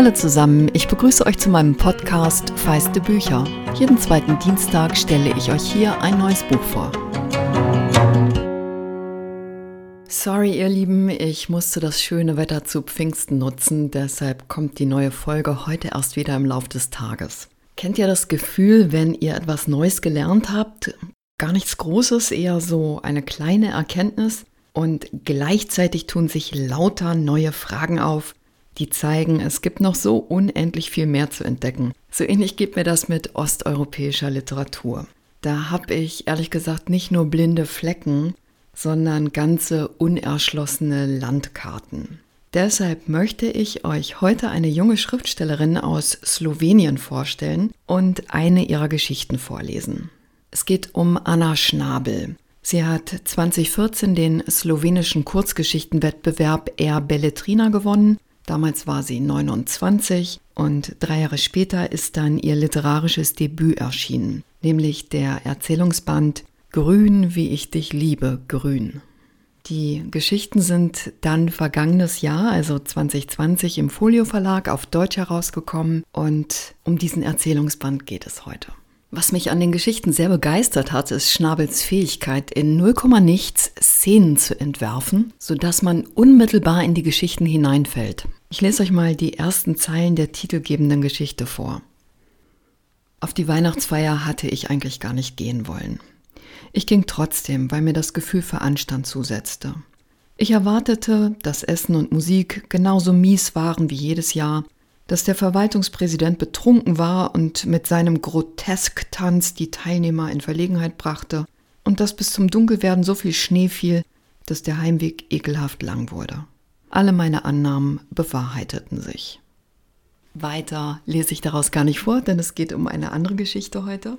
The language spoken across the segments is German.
Hallo zusammen, ich begrüße euch zu meinem Podcast Feiste Bücher. Jeden zweiten Dienstag stelle ich euch hier ein neues Buch vor. Sorry, ihr Lieben, ich musste das schöne Wetter zu Pfingsten nutzen, deshalb kommt die neue Folge heute erst wieder im Lauf des Tages. Kennt ihr das Gefühl, wenn ihr etwas Neues gelernt habt? Gar nichts Großes, eher so eine kleine Erkenntnis und gleichzeitig tun sich lauter neue Fragen auf, die zeigen, es gibt noch so unendlich viel mehr zu entdecken. So ähnlich geht mir das mit osteuropäischer Literatur. Da habe ich ehrlich gesagt nicht nur blinde Flecken, sondern ganze unerschlossene Landkarten. Deshalb möchte ich euch heute eine junge Schriftstellerin aus Slowenien vorstellen und eine ihrer Geschichten vorlesen. Es geht um Anna Schnabel. Sie hat 2014 den slowenischen Kurzgeschichtenwettbewerb Air Belletrina gewonnen Damals war sie 29 und drei Jahre später ist dann ihr literarisches Debüt erschienen, nämlich der Erzählungsband Grün, wie ich dich liebe, Grün. Die Geschichten sind dann vergangenes Jahr, also 2020, im Folio Verlag auf Deutsch herausgekommen und um diesen Erzählungsband geht es heute. Was mich an den Geschichten sehr begeistert hat, ist Schnabels Fähigkeit, in 0, nichts Szenen zu entwerfen, sodass man unmittelbar in die Geschichten hineinfällt. Ich lese euch mal die ersten Zeilen der titelgebenden Geschichte vor. Auf die Weihnachtsfeier hatte ich eigentlich gar nicht gehen wollen. Ich ging trotzdem, weil mir das Gefühl für Anstand zusetzte. Ich erwartete, dass Essen und Musik genauso mies waren wie jedes Jahr, dass der Verwaltungspräsident betrunken war und mit seinem Grotesk-Tanz die Teilnehmer in Verlegenheit brachte und dass bis zum Dunkelwerden so viel Schnee fiel, dass der Heimweg ekelhaft lang wurde. Alle meine Annahmen bewahrheiteten sich. Weiter lese ich daraus gar nicht vor, denn es geht um eine andere Geschichte heute.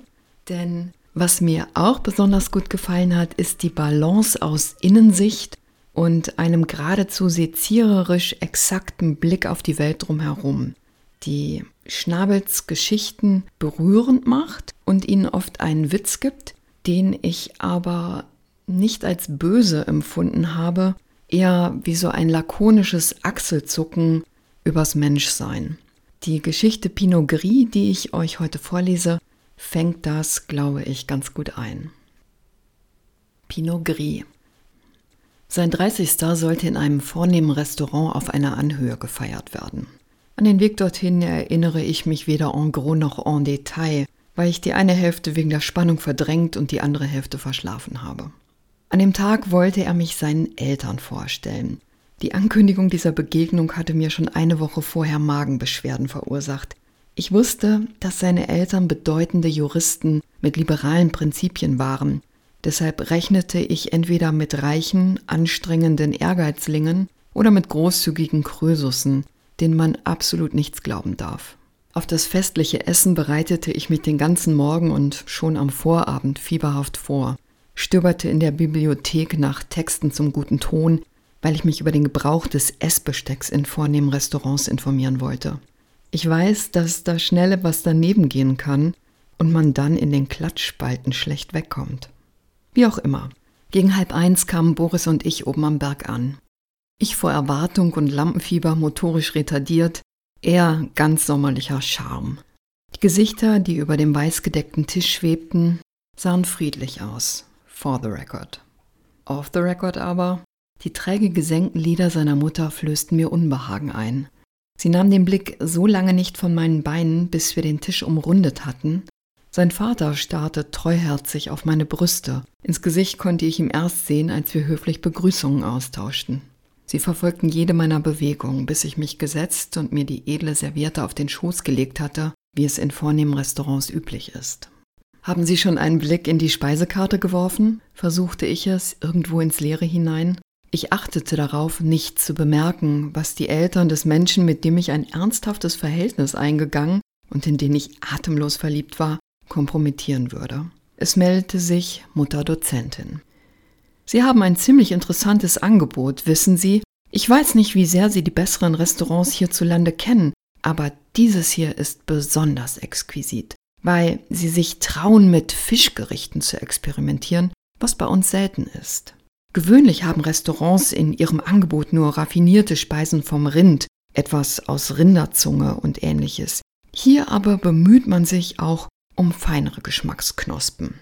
Denn was mir auch besonders gut gefallen hat, ist die Balance aus Innensicht und einem geradezu seziererisch exakten Blick auf die Welt drumherum die Schnabels Geschichten berührend macht und ihnen oft einen Witz gibt, den ich aber nicht als böse empfunden habe, eher wie so ein lakonisches Achselzucken übers Menschsein. Die Geschichte Pinot Gris, die ich euch heute vorlese, fängt das, glaube ich, ganz gut ein. Pinot Gris. Sein 30. sollte in einem vornehmen Restaurant auf einer Anhöhe gefeiert werden. An den Weg dorthin erinnere ich mich weder en gros noch en Detail, weil ich die eine Hälfte wegen der Spannung verdrängt und die andere Hälfte verschlafen habe. An dem Tag wollte er mich seinen Eltern vorstellen. Die Ankündigung dieser Begegnung hatte mir schon eine Woche vorher Magenbeschwerden verursacht. Ich wusste, dass seine Eltern bedeutende Juristen mit liberalen Prinzipien waren. Deshalb rechnete ich entweder mit reichen, anstrengenden Ehrgeizlingen oder mit großzügigen Krösussen, denen man absolut nichts glauben darf. Auf das festliche Essen bereitete ich mich den ganzen Morgen und schon am Vorabend fieberhaft vor, stöberte in der Bibliothek nach Texten zum guten Ton, weil ich mich über den Gebrauch des Essbestecks in vornehmen Restaurants informieren wollte. Ich weiß, dass da schnell etwas daneben gehen kann und man dann in den Klatschspalten schlecht wegkommt. Wie auch immer. Gegen halb eins kamen Boris und ich oben am Berg an. Ich vor Erwartung und Lampenfieber motorisch retardiert, er ganz sommerlicher Charme. Die Gesichter, die über dem weißgedeckten Tisch schwebten, sahen friedlich aus, for the record. Off the record aber, die träge gesenkten Lider seiner Mutter flößten mir Unbehagen ein. Sie nahm den Blick so lange nicht von meinen Beinen, bis wir den Tisch umrundet hatten. Sein Vater starrte treuherzig auf meine Brüste. Ins Gesicht konnte ich ihm erst sehen, als wir höflich Begrüßungen austauschten. Sie verfolgten jede meiner Bewegungen, bis ich mich gesetzt und mir die edle Serviette auf den Schoß gelegt hatte, wie es in vornehmen Restaurants üblich ist. Haben Sie schon einen Blick in die Speisekarte geworfen? versuchte ich es, irgendwo ins Leere hinein. Ich achtete darauf, nichts zu bemerken, was die Eltern des Menschen, mit dem ich ein ernsthaftes Verhältnis eingegangen und in den ich atemlos verliebt war, kompromittieren würde. Es meldete sich Mutter Dozentin. Sie haben ein ziemlich interessantes Angebot, wissen Sie. Ich weiß nicht, wie sehr Sie die besseren Restaurants hierzulande kennen, aber dieses hier ist besonders exquisit, weil Sie sich trauen, mit Fischgerichten zu experimentieren, was bei uns selten ist. Gewöhnlich haben Restaurants in ihrem Angebot nur raffinierte Speisen vom Rind, etwas aus Rinderzunge und ähnliches. Hier aber bemüht man sich auch um feinere Geschmacksknospen.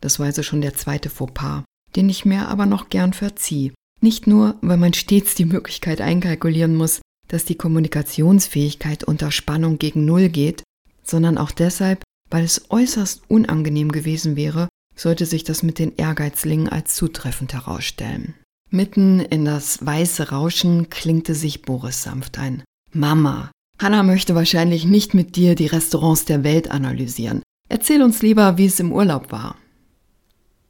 Das war also schon der zweite Fauxpas, den ich mir aber noch gern verzieh. Nicht nur, weil man stets die Möglichkeit einkalkulieren muss, dass die Kommunikationsfähigkeit unter Spannung gegen Null geht, sondern auch deshalb, weil es äußerst unangenehm gewesen wäre, sollte sich das mit den Ehrgeizlingen als zutreffend herausstellen. Mitten in das weiße Rauschen klingte sich Boris sanft ein. Mama, Hanna möchte wahrscheinlich nicht mit dir die Restaurants der Welt analysieren. Erzähl uns lieber, wie es im Urlaub war.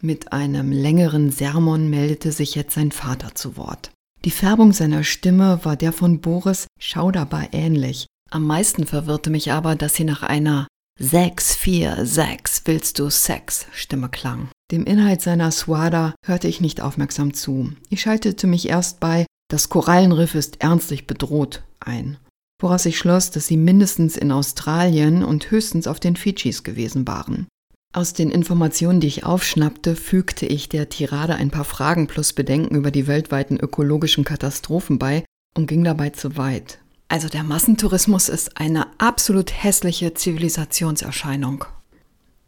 Mit einem längeren Sermon meldete sich jetzt sein Vater zu Wort. Die Färbung seiner Stimme war der von Boris schauderbar ähnlich. Am meisten verwirrte mich aber, dass sie nach einer Sechs, vier, sechs, willst du Sex? Stimme klang. Dem Inhalt seiner Swada hörte ich nicht aufmerksam zu. Ich schaltete mich erst bei Das Korallenriff ist ernstlich bedroht ein, woraus ich schloss, dass sie mindestens in Australien und höchstens auf den Fidschis gewesen waren. Aus den Informationen, die ich aufschnappte, fügte ich der Tirade ein paar Fragen plus Bedenken über die weltweiten ökologischen Katastrophen bei und ging dabei zu weit. Also der Massentourismus ist eine absolut hässliche Zivilisationserscheinung.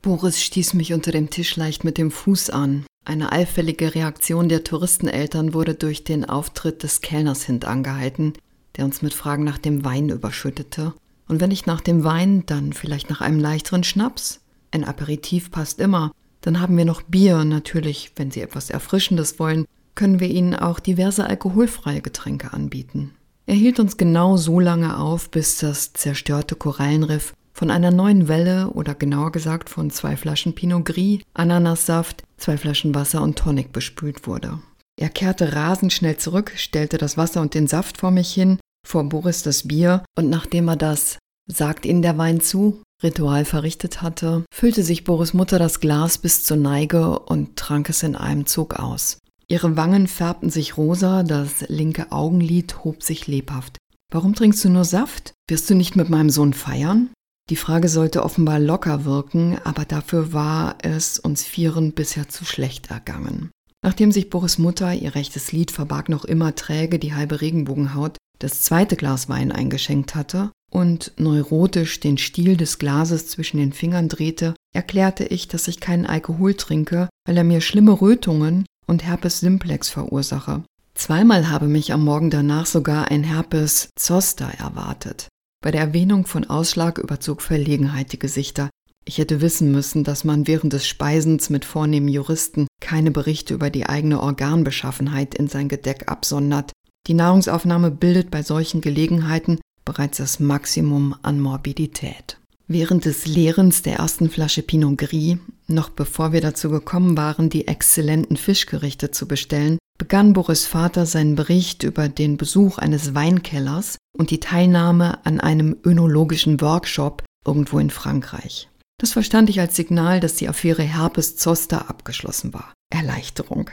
Boris stieß mich unter dem Tisch leicht mit dem Fuß an. Eine allfällige Reaktion der Touristeneltern wurde durch den Auftritt des Kellners hintangehalten, der uns mit Fragen nach dem Wein überschüttete. Und wenn nicht nach dem Wein, dann vielleicht nach einem leichteren Schnaps. Ein Aperitif passt immer. Dann haben wir noch Bier, natürlich, wenn Sie etwas Erfrischendes wollen, können wir Ihnen auch diverse alkoholfreie Getränke anbieten. Er hielt uns genau so lange auf, bis das zerstörte Korallenriff von einer neuen Welle oder genauer gesagt von zwei Flaschen Pinot Gris, Ananassaft, zwei Flaschen Wasser und Tonic bespült wurde. Er kehrte rasend schnell zurück, stellte das Wasser und den Saft vor mich hin, vor Boris das Bier und nachdem er das sagt Ihnen der Wein zu, Ritual verrichtet hatte, füllte sich Boris Mutter das Glas bis zur Neige und trank es in einem Zug aus. Ihre Wangen färbten sich rosa, das linke Augenlid hob sich lebhaft. Warum trinkst du nur Saft? Wirst du nicht mit meinem Sohn feiern? Die Frage sollte offenbar locker wirken, aber dafür war es uns Vieren bisher zu schlecht ergangen. Nachdem sich Boris Mutter, ihr rechtes Lied verbarg noch immer träge die halbe Regenbogenhaut, das zweite Glas Wein eingeschenkt hatte und neurotisch den Stiel des Glases zwischen den Fingern drehte, erklärte ich, dass ich keinen Alkohol trinke, weil er mir schlimme Rötungen und Herpes simplex verursache. Zweimal habe mich am Morgen danach sogar ein Herpes zoster erwartet. Bei der Erwähnung von Ausschlag überzog Verlegenheit die Gesichter. Ich hätte wissen müssen, dass man während des Speisens mit vornehmen Juristen keine Berichte über die eigene Organbeschaffenheit in sein Gedeck absondert. Die Nahrungsaufnahme bildet bei solchen Gelegenheiten bereits das Maximum an Morbidität. Während des Leerens der ersten Flasche Pinot Gris, noch bevor wir dazu gekommen waren, die exzellenten Fischgerichte zu bestellen, begann Boris Vater seinen Bericht über den Besuch eines Weinkellers und die Teilnahme an einem önologischen Workshop irgendwo in Frankreich. Das verstand ich als Signal, dass die Affäre Herpes Zoster abgeschlossen war. Erleichterung.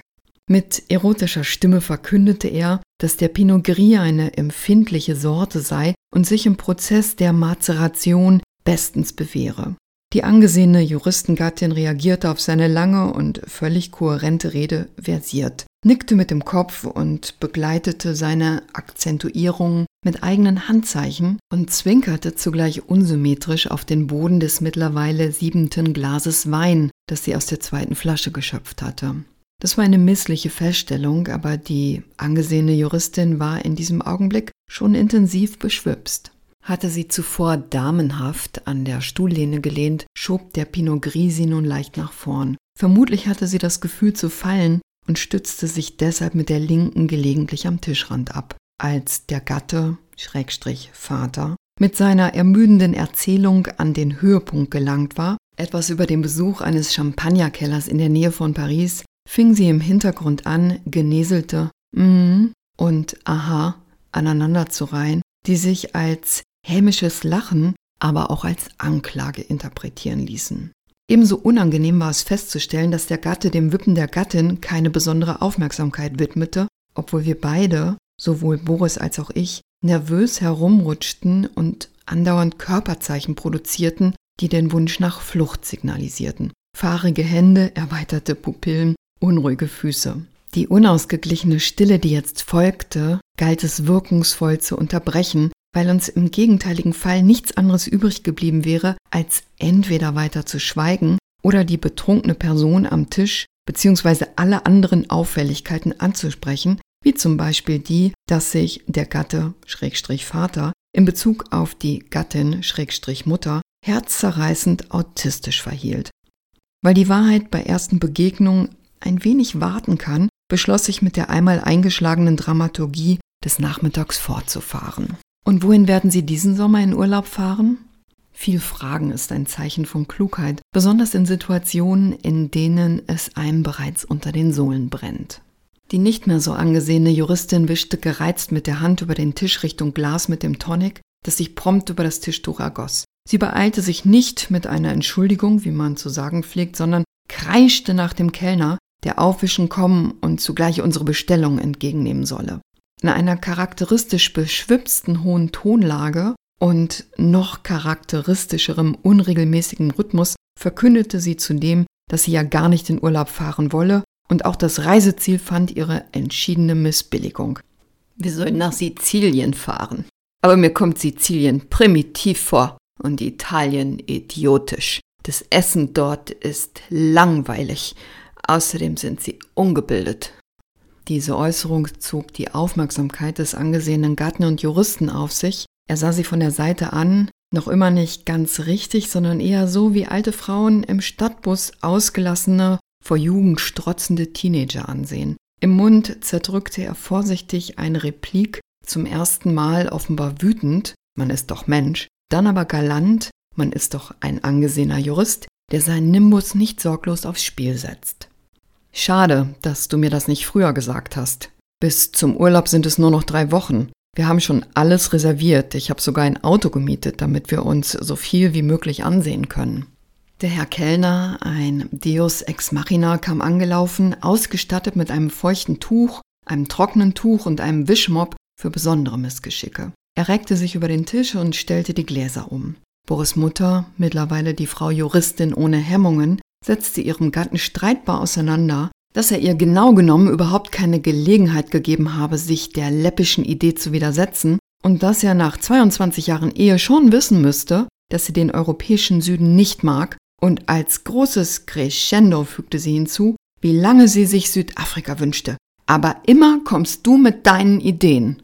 Mit erotischer Stimme verkündete er, dass der Pinot Gris eine empfindliche Sorte sei und sich im Prozess der Mazeration bestens bewähre. Die angesehene Juristengattin reagierte auf seine lange und völlig kohärente Rede versiert, nickte mit dem Kopf und begleitete seine Akzentuierungen mit eigenen Handzeichen und zwinkerte zugleich unsymmetrisch auf den Boden des mittlerweile siebenten Glases Wein, das sie aus der zweiten Flasche geschöpft hatte. Das war eine missliche Feststellung, aber die angesehene Juristin war in diesem Augenblick schon intensiv beschwipst. Hatte sie zuvor damenhaft an der Stuhllehne gelehnt, schob der Pinot Gris sie nun leicht nach vorn. Vermutlich hatte sie das Gefühl zu fallen und stützte sich deshalb mit der linken gelegentlich am Tischrand ab. Als der Gatte, Schrägstrich Vater, mit seiner ermüdenden Erzählung an den Höhepunkt gelangt war, etwas über den Besuch eines Champagnerkellers in der Nähe von Paris, fing sie im Hintergrund an, geneselte mm und aha aneinander zu reihen, die sich als hämisches Lachen aber auch als Anklage interpretieren ließen. Ebenso unangenehm war es festzustellen, dass der Gatte dem Wippen der Gattin keine besondere Aufmerksamkeit widmete, obwohl wir beide, sowohl Boris als auch ich, nervös herumrutschten und andauernd Körperzeichen produzierten, die den Wunsch nach Flucht signalisierten. Fahrige Hände, erweiterte Pupillen, unruhige Füße. Die unausgeglichene Stille, die jetzt folgte, galt es wirkungsvoll zu unterbrechen, weil uns im gegenteiligen Fall nichts anderes übrig geblieben wäre, als entweder weiter zu schweigen oder die betrunkene Person am Tisch bzw. alle anderen Auffälligkeiten anzusprechen, wie zum Beispiel die, dass sich der Gatte Schrägstrich Vater in Bezug auf die Gattin Schrägstrich Mutter herzzerreißend autistisch verhielt. Weil die Wahrheit bei ersten Begegnungen ein wenig warten kann, beschloss ich mit der einmal eingeschlagenen Dramaturgie des Nachmittags fortzufahren. Und wohin werden Sie diesen Sommer in Urlaub fahren? Viel Fragen ist ein Zeichen von Klugheit, besonders in Situationen, in denen es einem bereits unter den Sohlen brennt. Die nicht mehr so angesehene Juristin wischte gereizt mit der Hand über den Tisch Richtung Glas mit dem Tonic, das sich prompt über das Tischtuch ergoss. Sie beeilte sich nicht mit einer Entschuldigung, wie man zu sagen pflegt, sondern kreischte nach dem Kellner, der aufwischen kommen und zugleich unsere Bestellung entgegennehmen solle. In einer charakteristisch beschwipsten hohen Tonlage und noch charakteristischerem unregelmäßigem Rhythmus verkündete sie zudem, dass sie ja gar nicht in Urlaub fahren wolle und auch das Reiseziel fand ihre entschiedene Missbilligung. Wir sollen nach Sizilien fahren. Aber mir kommt Sizilien primitiv vor und Italien idiotisch. Das Essen dort ist langweilig. Außerdem sind sie ungebildet. Diese Äußerung zog die Aufmerksamkeit des angesehenen Gatten und Juristen auf sich. Er sah sie von der Seite an, noch immer nicht ganz richtig, sondern eher so wie alte Frauen im Stadtbus ausgelassene, vor Jugend strotzende Teenager ansehen. Im Mund zerdrückte er vorsichtig eine Replik, zum ersten Mal offenbar wütend, man ist doch Mensch, dann aber galant, man ist doch ein angesehener Jurist, der seinen Nimbus nicht sorglos aufs Spiel setzt. Schade, dass du mir das nicht früher gesagt hast. Bis zum Urlaub sind es nur noch drei Wochen. Wir haben schon alles reserviert. Ich habe sogar ein Auto gemietet, damit wir uns so viel wie möglich ansehen können. Der Herr Kellner, ein Deus ex machina, kam angelaufen, ausgestattet mit einem feuchten Tuch, einem trockenen Tuch und einem Wischmopp für besondere Missgeschicke. Er reckte sich über den Tisch und stellte die Gläser um. Boris Mutter, mittlerweile die Frau Juristin ohne Hemmungen, setzte ihrem Gatten streitbar auseinander, dass er ihr genau genommen überhaupt keine Gelegenheit gegeben habe, sich der läppischen Idee zu widersetzen und dass er nach 22 Jahren Ehe schon wissen müsste, dass sie den europäischen Süden nicht mag und als großes Crescendo fügte sie hinzu, wie lange sie sich Südafrika wünschte. Aber immer kommst du mit deinen Ideen.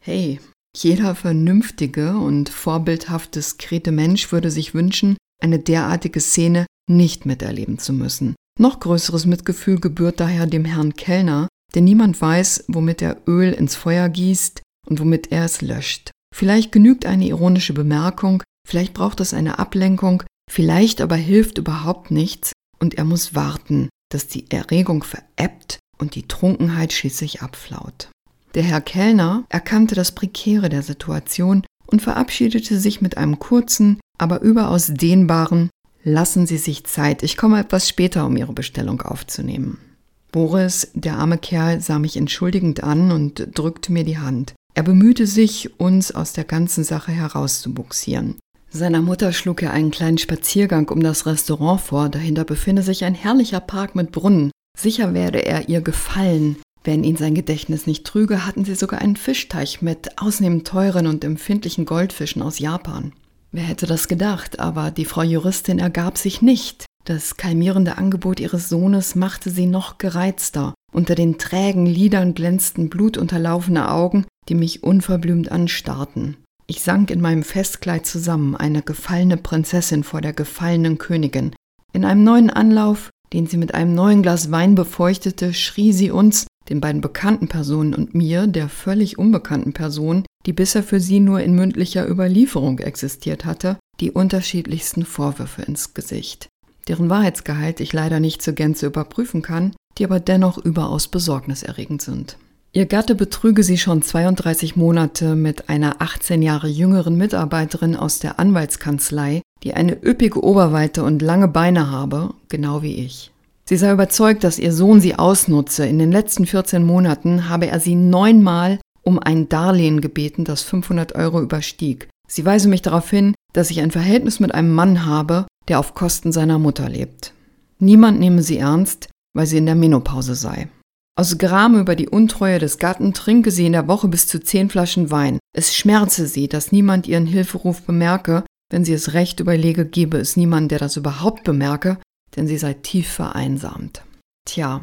Hey, jeder vernünftige und vorbildhaft diskrete Mensch würde sich wünschen, eine derartige Szene nicht miterleben zu müssen. Noch größeres Mitgefühl gebührt daher dem Herrn Kellner, denn niemand weiß, womit er Öl ins Feuer gießt und womit er es löscht. Vielleicht genügt eine ironische Bemerkung, vielleicht braucht es eine Ablenkung, vielleicht aber hilft überhaupt nichts und er muss warten, dass die Erregung verebbt und die Trunkenheit schließlich abflaut. Der Herr Kellner erkannte das Prekäre der Situation und verabschiedete sich mit einem kurzen, aber überaus dehnbaren Lassen Sie sich Zeit, ich komme etwas später, um Ihre Bestellung aufzunehmen. Boris, der arme Kerl, sah mich entschuldigend an und drückte mir die Hand. Er bemühte sich, uns aus der ganzen Sache herauszubuxieren. Seiner Mutter schlug er einen kleinen Spaziergang um das Restaurant vor, dahinter befinde sich ein herrlicher Park mit Brunnen. Sicher werde er ihr gefallen. Wenn ihn sein Gedächtnis nicht trüge, hatten sie sogar einen Fischteich mit ausnehmend teuren und empfindlichen Goldfischen aus Japan. Wer hätte das gedacht, aber die Frau Juristin ergab sich nicht. Das kalmierende Angebot ihres Sohnes machte sie noch gereizter. Unter den trägen Lidern glänzten blutunterlaufene Augen, die mich unverblümt anstarrten. Ich sank in meinem Festkleid zusammen, eine gefallene Prinzessin vor der gefallenen Königin. In einem neuen Anlauf, den sie mit einem neuen Glas Wein befeuchtete, schrie sie uns, den beiden bekannten Personen und mir, der völlig unbekannten Person, die bisher für sie nur in mündlicher Überlieferung existiert hatte, die unterschiedlichsten Vorwürfe ins Gesicht, deren Wahrheitsgehalt ich leider nicht zur Gänze überprüfen kann, die aber dennoch überaus besorgniserregend sind. Ihr Gatte betrüge sie schon 32 Monate mit einer 18 Jahre jüngeren Mitarbeiterin aus der Anwaltskanzlei, die eine üppige Oberweite und lange Beine habe, genau wie ich. Sie sei überzeugt, dass ihr Sohn sie ausnutze. In den letzten 14 Monaten habe er sie neunmal um ein Darlehen gebeten, das 500 Euro überstieg. Sie weise mich darauf hin, dass ich ein Verhältnis mit einem Mann habe, der auf Kosten seiner Mutter lebt. Niemand nehme sie ernst, weil sie in der Menopause sei. Aus Gram über die Untreue des Gatten trinke sie in der Woche bis zu zehn Flaschen Wein. Es schmerze sie, dass niemand ihren Hilferuf bemerke, wenn sie es recht überlege, gebe es niemand, der das überhaupt bemerke, denn sie sei tief vereinsamt. Tja,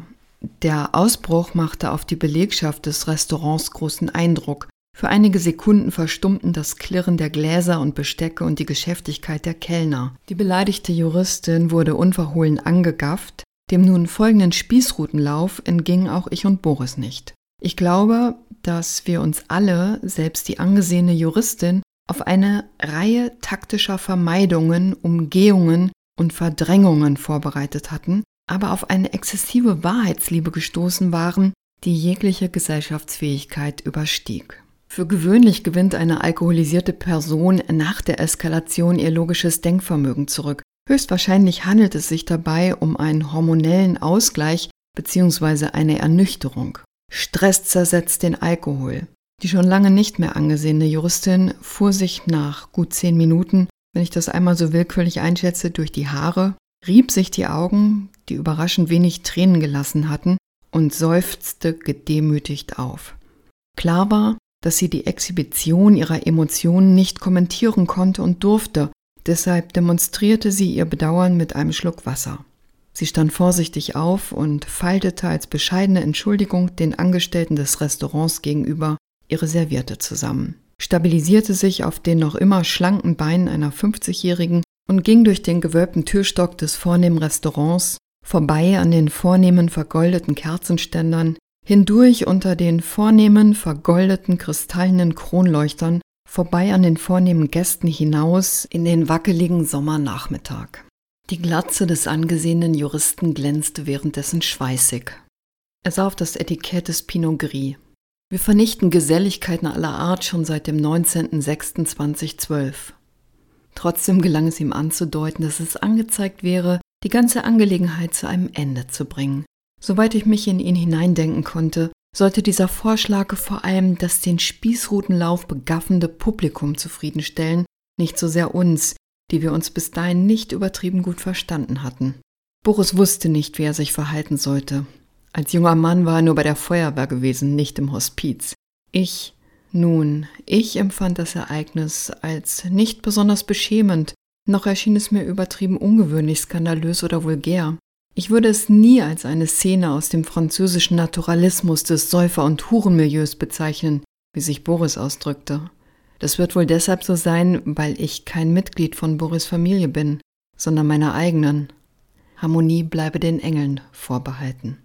der Ausbruch machte auf die Belegschaft des Restaurants großen Eindruck. Für einige Sekunden verstummten das Klirren der Gläser und Bestecke und die Geschäftigkeit der Kellner. Die beleidigte Juristin wurde unverhohlen angegafft, dem nun folgenden Spießrutenlauf entgingen auch ich und Boris nicht. Ich glaube, dass wir uns alle, selbst die angesehene Juristin, auf eine Reihe taktischer Vermeidungen, Umgehungen und Verdrängungen vorbereitet hatten, aber auf eine exzessive Wahrheitsliebe gestoßen waren, die jegliche Gesellschaftsfähigkeit überstieg. Für gewöhnlich gewinnt eine alkoholisierte Person nach der Eskalation ihr logisches Denkvermögen zurück, Höchstwahrscheinlich handelt es sich dabei um einen hormonellen Ausgleich bzw. eine Ernüchterung. Stress zersetzt den Alkohol. Die schon lange nicht mehr angesehene Juristin fuhr sich nach gut zehn Minuten, wenn ich das einmal so willkürlich einschätze, durch die Haare, rieb sich die Augen, die überraschend wenig Tränen gelassen hatten, und seufzte gedemütigt auf. Klar war, dass sie die Exhibition ihrer Emotionen nicht kommentieren konnte und durfte, Deshalb demonstrierte sie ihr Bedauern mit einem Schluck Wasser. Sie stand vorsichtig auf und faltete als bescheidene Entschuldigung den Angestellten des Restaurants gegenüber ihre Serviette zusammen, stabilisierte sich auf den noch immer schlanken Beinen einer 50-Jährigen und ging durch den gewölbten Türstock des vornehmen Restaurants, vorbei an den vornehmen vergoldeten Kerzenständern, hindurch unter den vornehmen vergoldeten kristallenen Kronleuchtern vorbei an den vornehmen Gästen hinaus in den wackeligen Sommernachmittag. Die Glatze des angesehenen Juristen glänzte währenddessen schweißig. Er sah auf das Etikett des Pinot Gris. Wir vernichten Geselligkeiten aller Art schon seit dem 19.06.2012. Trotzdem gelang es ihm anzudeuten, dass es angezeigt wäre, die ganze Angelegenheit zu einem Ende zu bringen. Soweit ich mich in ihn hineindenken konnte, sollte dieser Vorschlag vor allem das den Spießrutenlauf begaffende Publikum zufriedenstellen, nicht so sehr uns, die wir uns bis dahin nicht übertrieben gut verstanden hatten. Boris wusste nicht, wie er sich verhalten sollte. Als junger Mann war er nur bei der Feuerwehr gewesen, nicht im Hospiz. Ich, nun, ich empfand das Ereignis als nicht besonders beschämend, noch erschien es mir übertrieben ungewöhnlich, skandalös oder vulgär. Ich würde es nie als eine Szene aus dem französischen Naturalismus des Säufer- und Hurenmilieus bezeichnen, wie sich Boris ausdrückte. Das wird wohl deshalb so sein, weil ich kein Mitglied von Boris Familie bin, sondern meiner eigenen. Harmonie bleibe den Engeln vorbehalten.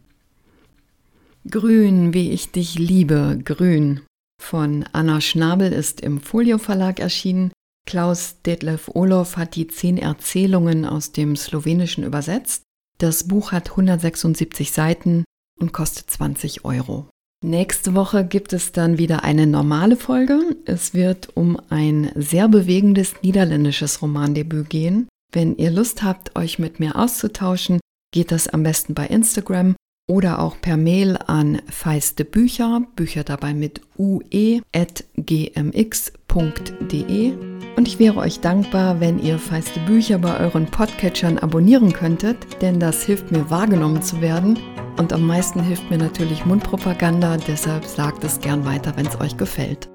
Grün, wie ich dich liebe, grün. Von Anna Schnabel ist im Folio Verlag erschienen. Klaus Detlef Olof hat die zehn Erzählungen aus dem Slowenischen übersetzt. Das Buch hat 176 Seiten und kostet 20 Euro. Nächste Woche gibt es dann wieder eine normale Folge. Es wird um ein sehr bewegendes niederländisches Romandebüt gehen. Wenn ihr Lust habt, euch mit mir auszutauschen, geht das am besten bei Instagram oder auch per Mail an feiste Bücher, Bücher dabei mit ue.gmx.de. Und ich wäre euch dankbar, wenn ihr feiste Bücher bei euren Podcatchern abonnieren könntet, denn das hilft mir wahrgenommen zu werden. Und am meisten hilft mir natürlich Mundpropaganda, deshalb sagt es gern weiter, wenn es euch gefällt.